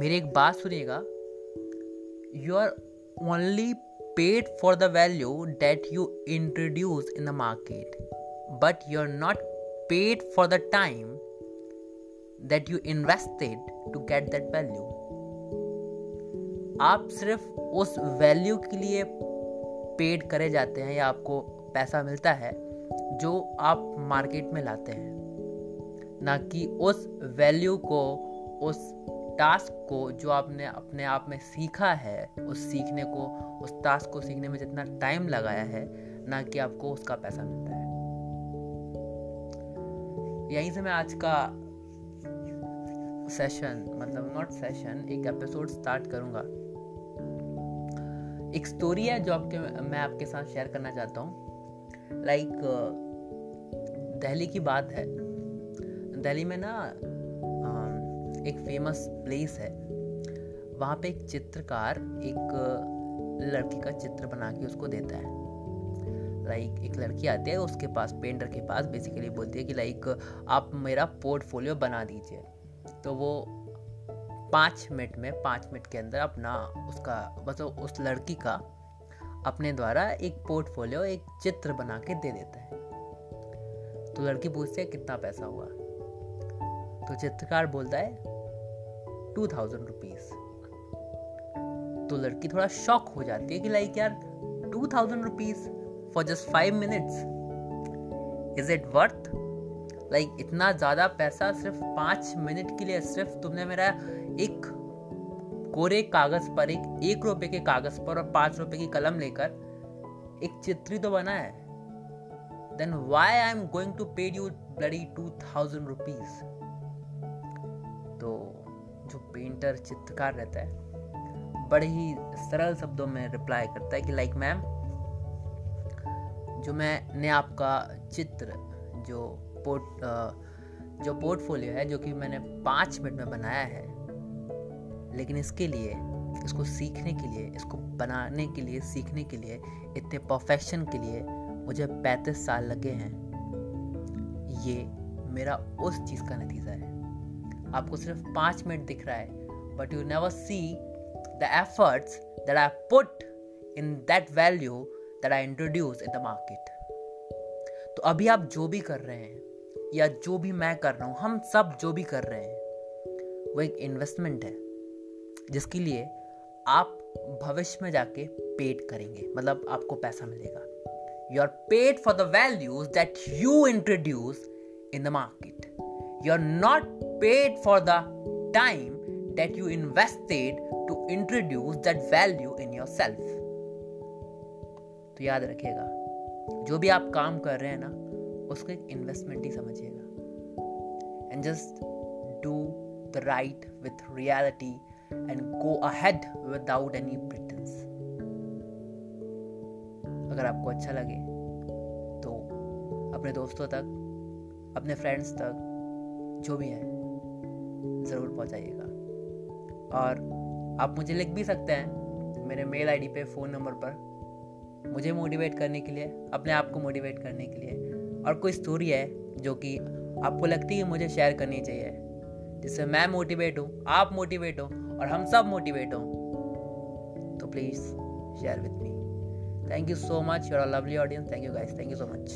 मेरी एक बात सुनिएगा। You are only paid for the value that you introduce in the market but you are not paid for the time that you invested to get that value आप सिर्फ़ उस value के लिए paid करे जाते हैं या आपको पैसा मिलता है जो आप मार्केट में लाते हैं, ना कि उस वैल्यू को उस टास्क को जो आपने अपने आप में सीखा है, उस सीखने को, उस टास्क को सीखने में जितना टाइम लगाया है, ना कि आपको उसका पैसा मिलता है। यहीं से मैं आज का सेशन मतलब नॉट सेशन एक एपिसोड स्टार्ट करूँगा। एक स्टोरी है जो आपके, मैं आपके साथ शेयर करना चाहता हूँ। लाइक दिल्ली की बात है। दिल्ली में ना एक फ़ेमस प्लेस है। वहाँ पे एक चित्रकार एक, लड़की का चित्र बना के उसको देता है। लाइक एक लड़की आती है, उसके पास पेंटर के पास बेसिकली बोलती है कि लाइक आप मेरा पोर्टफोलियो बना दीजिए। तो वो पाँच मिनट में, पाँच मिनट के अंदर अपना उसका मतलब उस लड़की का अपने द्वारा एक पोर्टफोलियो एक चित्र बना के दे देता है। तो लड़की पूछती है, कितना पैसा हुआ? तो चित्रकार बोलता है टू थाउज़ेंड रुपीज़ तो लड़की थोड़ा शॉक हो जाती है कि लाइक यार two thousand rupees for just five minutes is it worth like इतना ज़्यादा पैसा सिर्फ़ पाँच मिनट के लिए, सिर्फ़ तुमने मेरा एक कोरे कागज़ पर, एक एक रुपए के कागज़ पर और पाँच रुपए की कलम लेकर एक चित्री तो बना है। Then why I am going to pay you bloody two thousand rupees तो जो पेंटर चित्रकार रहता है, बड़े ही सरल शब्दों में रिप्लाई करता है कि लाइक मैम जो मैंने आपका चित्र, जो पोर्ट जो पोर्टफोलियो है, जो कि मैंने पाँच मिनट में बनाया है, लेकिन इसके लिए, इसको सीखने के लिए, इसको बनाने के लिए, सीखने के लिए, इतने परफेक्शन के लिए मुझे पैंतीस साल लगे हैं, ये मेरा उस चीज़ का नतीजा है। आपको सिर्फ़ पाँच मिनट दिख रहा है but you never see the efforts that I put in that value that I introduce in the market तो अभी आप जो भी कर रहे हैं, या जो भी मैं कर रहा हूँ, हम सब जो भी कर रहे हैं, वो एक इन्वेस्टमेंट है, जिसके लिए आप भविष्य में जाके पेड करेंगे। मतलब आपको पैसा मिलेगा। You are paid for the values that you introduce in the market you are not paid for the time that you invested to introduce that value in yourself तो याद रखिएगा, जो भी आप काम कर रहे हैं ना, उसको एक इन्वेस्टमेंट ही समझिएगा। And just do the right with reality and go ahead without any pretence अगर आपको अच्छा लगे तो अपने दोस्तों तक, अपने फ्रेंड्स तक जो भी है, ज़रूर पहुंचाइएगा। और आप मुझे लिख भी सकते हैं मेरे मेल आईडी पे, फ़ोन नंबर पर, मुझे मोटिवेट करने के लिए, अपने आप को मोटिवेट करने के लिए। और कोई स्टोरी है जो कि आपको लगती है मुझे शेयर करनी चाहिए, जिससे मैं मोटिवेट हूँ, आप मोटिवेट हो और हम सब मोटिवेट हों तो please share with me. Thank you so much your lovely audience thank you guys thank you so much